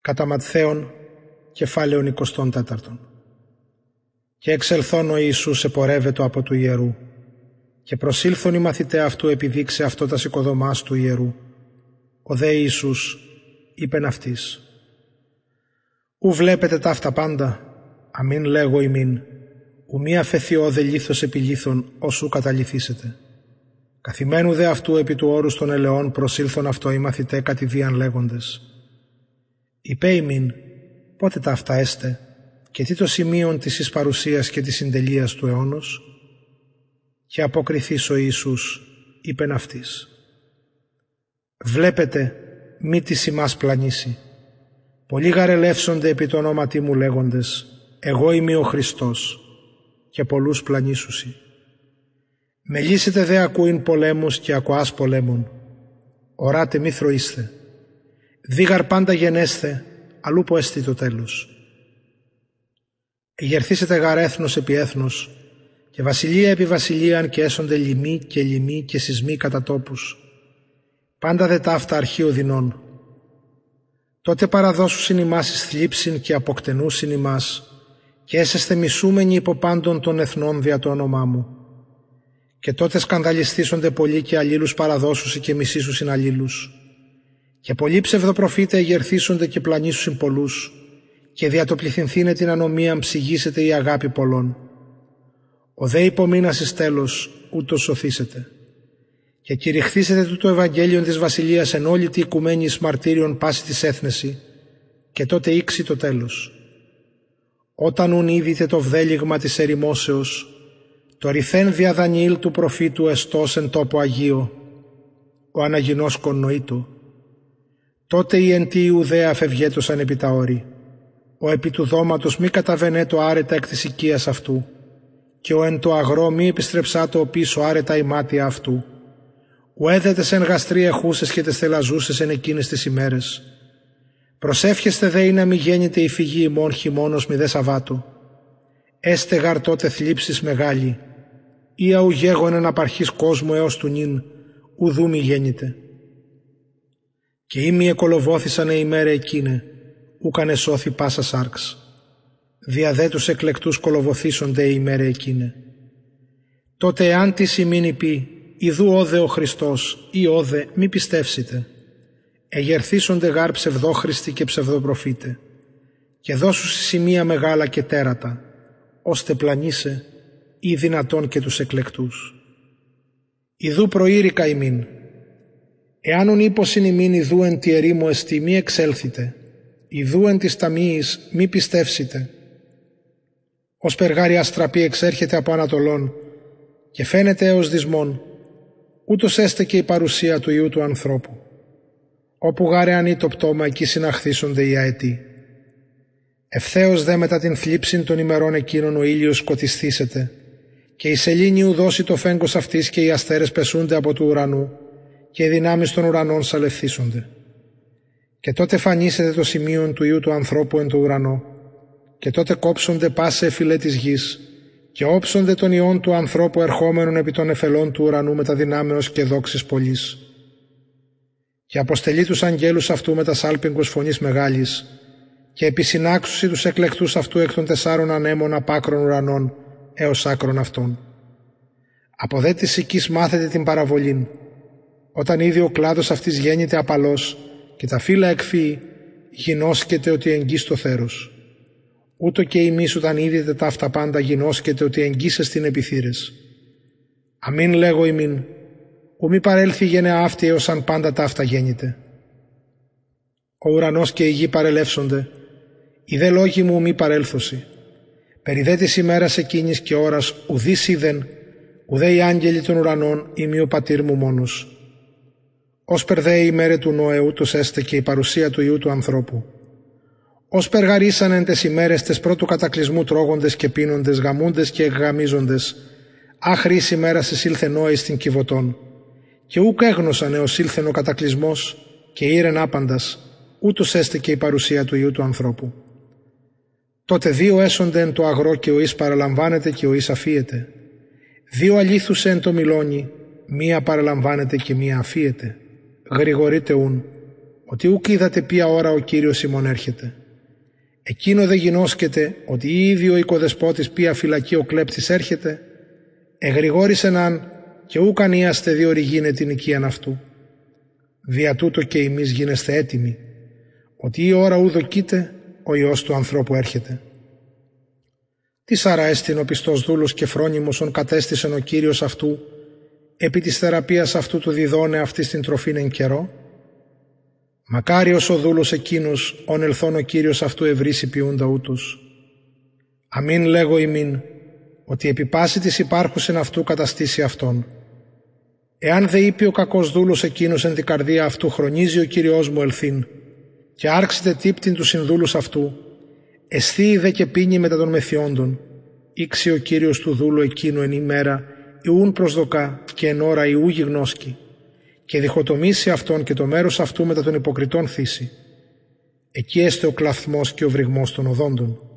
Κατά Ματθαίον, κεφάλαιον 24. Και εξελθών ο Ιησούς επορεύεται από του ιερού και προσήλθον οι μαθητέ αυτού επιδείξε αυτό τα σηκωδομάς του ιερού. Ο δε Ιησούς είπεν αυτής «Ου βλέπετε τα αυτά πάντα, αμήν λέγω ημίν, ου μία φεθιώδε λίθος επί λίθων, όσου καταληθήσετε. Καθημένου δε αυτού επί του όρους των ελαιών προσήλθον αυτό οι μαθητέ κατηδίαν λέγοντες. Υπέ ημίν, πότε τα αυτά έστε, και τι το σημείον της εις παρουσίας και της συντελείας του αιώνος; Και αποκριθείς ο Ιησούς, είπεν αυτής. Βλέπετε, μη τη ημάς πλανήσει. Πολλοί γαρελεύσονται επί το ονόματί μου λέγοντες, εγώ είμαι ο Χριστός, και πολλούς πλανήσουσι. Μελήσετε δε ακούειν πολέμους και ακουάς πολέμων. Οράτε μη θροείστε. Δίγαρ πάντα γενέστε, αλλού που έστι το τέλος. Εγερθήσετε γαρ έθνος επί έθνος και βασιλεία επί βασιλείαν και έσονται λοιμοί και λοιμοί και σεισμοί κατά τόπους. Πάντα δε ταύτα αρχείο δεινών. Τότε παραδώσουσιν ημάς εις θλίψην και αποκτενούσιν ημάς και έσεστε μισούμενοι υπό πάντων των εθνών δια το όνομά μου και τότε σκανδαλιστήσονται πολλοί και αλλήλους παραδόσουσι και μισήσουσιν αλλήλους. Και πολλοί ψευδοπροφήτε εγερθήσονται και πλανήσουσιν πολλούς και δια το πληθυνθήνε την ανομία ψυγίσετε η αγάπη πολλών. Ο δε υπομείνας εις τέλος ούτως σωθήσετε. Και κηρυχθήσετε τούτο Ευαγγέλιο της Βασιλείας εν όλη τη οικουμένης εις μαρτύριον πάση της έθνεση και τότε ήξει το τέλος. Όταν ουν είδητε το βδέλιγμα της ερημόσεως το ρηθέν δια Δανιήλ του προφήτου εστός εν τόπο Αγίο, ο αναγινός κοννοήτου. Τότε οι εν τη Ιουδαία φευγέτωσαν επί τα όρη. Ο επί του δώματος μη καταβενέτο άρετα εκ της οικίας αυτού και ο εν το αγρό μη επιστρεψάτο πίσω άρετα η μάτια αυτού. Ο έδετες εν γαστρή εχούσες και τεστελαζούσες εν εκείνες τις ημέρες. Προσεύχεστε δε ή να μη γέννηται η φυγή ημών χειμώνος μη δε Σαββάτου. Έστε γαρ τότε θλίψεις μεγάλη ή αουγέγον απαρχής κόσμου έως του νυν, ουδού μη γέννηται. Και ήμοι εκολοβόθησαν ημέρα εκείνε, ούκανε σώθη πάσα σάρξ. Διαδέ τους εκλεκτούς κολοβοθήσονται η ημέρα εκείνε. Τότε εάν τι σημείνει πει, ιδού όδε ο Χριστός ή όδε μη πιστεύσετε. Εγερθήσονται γάρ ψευδόχριστοι και ψευδοπροφήτε και δώσου σημεία μεγάλα και τέρατα, ώστε πλανήσε ή δυνατόν και τους εκλεκτούς. Ιδού προήρικα ημίν. Εάν ουν ύποσιν ημίν ιδού εν τη ερήμου εστί μη εξέλθετε, ιδού εν της ταμίης μη πιστεύσετε. Ως περγάρι αστραπή εξέρχεται από Ανατολών και φαίνεται έως δυσμών, ούτως έστε και η παρουσία του Ιού του ανθρώπου. Όπου γάρε ανή το πτώμα εκεί συναχθήσονται οι αετοί. Ευθέως δε μετά την θλίψη των ημερών εκείνων ο ήλιος σκοτιστήσεται και η σελήνη δώσει το φέγγος αυτής και οι αστέρες πεσούνται από του ουρανού και οι δυνάμεις των ουρανών σαλευθίσονται. Και τότε φανίσεται το σημείο του Ιού του ανθρώπου εν το ουρανό και τότε κόψονται πάσε φυλέ της γης και όψονται των ιών του ανθρώπου ερχόμενων επί των εφελών του ουρανού με τα δυνάμεως και δόξης πολλής. Και αποστελεί τους αγγέλους αυτού με τα σάλπιγγος φωνής μεγάλης και επισυνάξουσι τους εκλεκτούς αυτού εκ των τεσσάρων ανέμων απάκρων ουρανών έως άκρον αυτών. Από δε της οικής μάθετε την παραβολήν. Όταν ήδη ο κλάδος αυτής γέννηται απαλός και τα φύλλα εκφύει, γινώσκεται ότι εγγύει στο θέρος. Ούτω και εμείς όταν είδετε τα αυτά πάντα γινώσκεται ότι εγγύσες την επιθύρες. Αμήν λέγω ημίν, ου μη παρέλθει γενεά αυτή έως αν πάντα τα αυτά γέννηται. Ο ουρανός και η γη παρελεύσονται, οι δε λόγοι μου μη παρέλθωση. Περιδέ της ημέρας εκείνης και ώρας ουδής είδεν, ουδέ οι άγγελοι των ουρανών ή ο πατήρ μου μόνος. Ως περδέ η ημέρε του Νόε ούτως έστε και η παρουσία του Ιού του ανθρώπου. Ως περγαρίσαν εν τες ημέρες τες πρώτου κατακλυσμού τρώγοντες και πίνοντες, γαμούντες και γαμίζοντες, άχρης ημέρας εισήλθε Νόε στην Κιβωτών. Και ούκ έγνωσαν έως ήλθεν ο κατακλυσμός και ήρεν άπαντας, ούτως έστε και η παρουσία του Ιού του ανθρώπου. Τότε δύο έσονται εν το αγρό και ο εις παραλαμβάνεται και ο εις αφίεται. Δύο αλήθους εν το μιλώνει, μία παραλαμβάνεται και μία αφίεται. Γρηγορείτε ούν, ότι ούκ είδατε ποια ώρα ο Κύριος ημών έρχεται. Εκείνο δεν γινώσκεται ότι ήδη ο οικοδεσπότης ποια φυλακή ο κλέπτης έρχεται, εγρηγόρησε ναν και ούκ ανίαστε διορυγίνε την οικίαν αυτού. Δια τούτο και εμείς γίνεστε έτοιμοι, ότι η ώρα ου δοκείται, ο Υιός του ανθρώπου έρχεται. Τι σάρα έστειν ο πιστός δούλος και φρόνιμος ον κατέστησεν ο Κύριος αυτού, επί της θεραπείας αυτού του διδώνε αυτή την τροφήν εν καιρό; Μακάριος ο δούλος εκείνος, ον ελθόν ο Κύριος αυτού ευρύσει ποιούντα ούτους. Αμήν λέγω ημίν, ότι επί πάση της υπάρχουσεν αυτού καταστήσει αυτόν. Εάν δε είπε ο κακός δούλος εκείνος εν την καρδία αυτού χρονίζει ο Κύριος μου ελθύν και άρξετε τύπτην του συνδούλους αυτού, εσθεί δε και πίνει μετά των μεθιόντων, ήξε ο Κύριος του δούλου εκείνου εν ημέρα, ιούν προσδοκά και εν ώρα ιού γιγνώσκει, και διχοτομήσει αυτόν και το μέρος αυτού μετά των υποκριτών θύσει. Εκεί έστε ο κλαθμός και ο βρυγμός των οδόντων.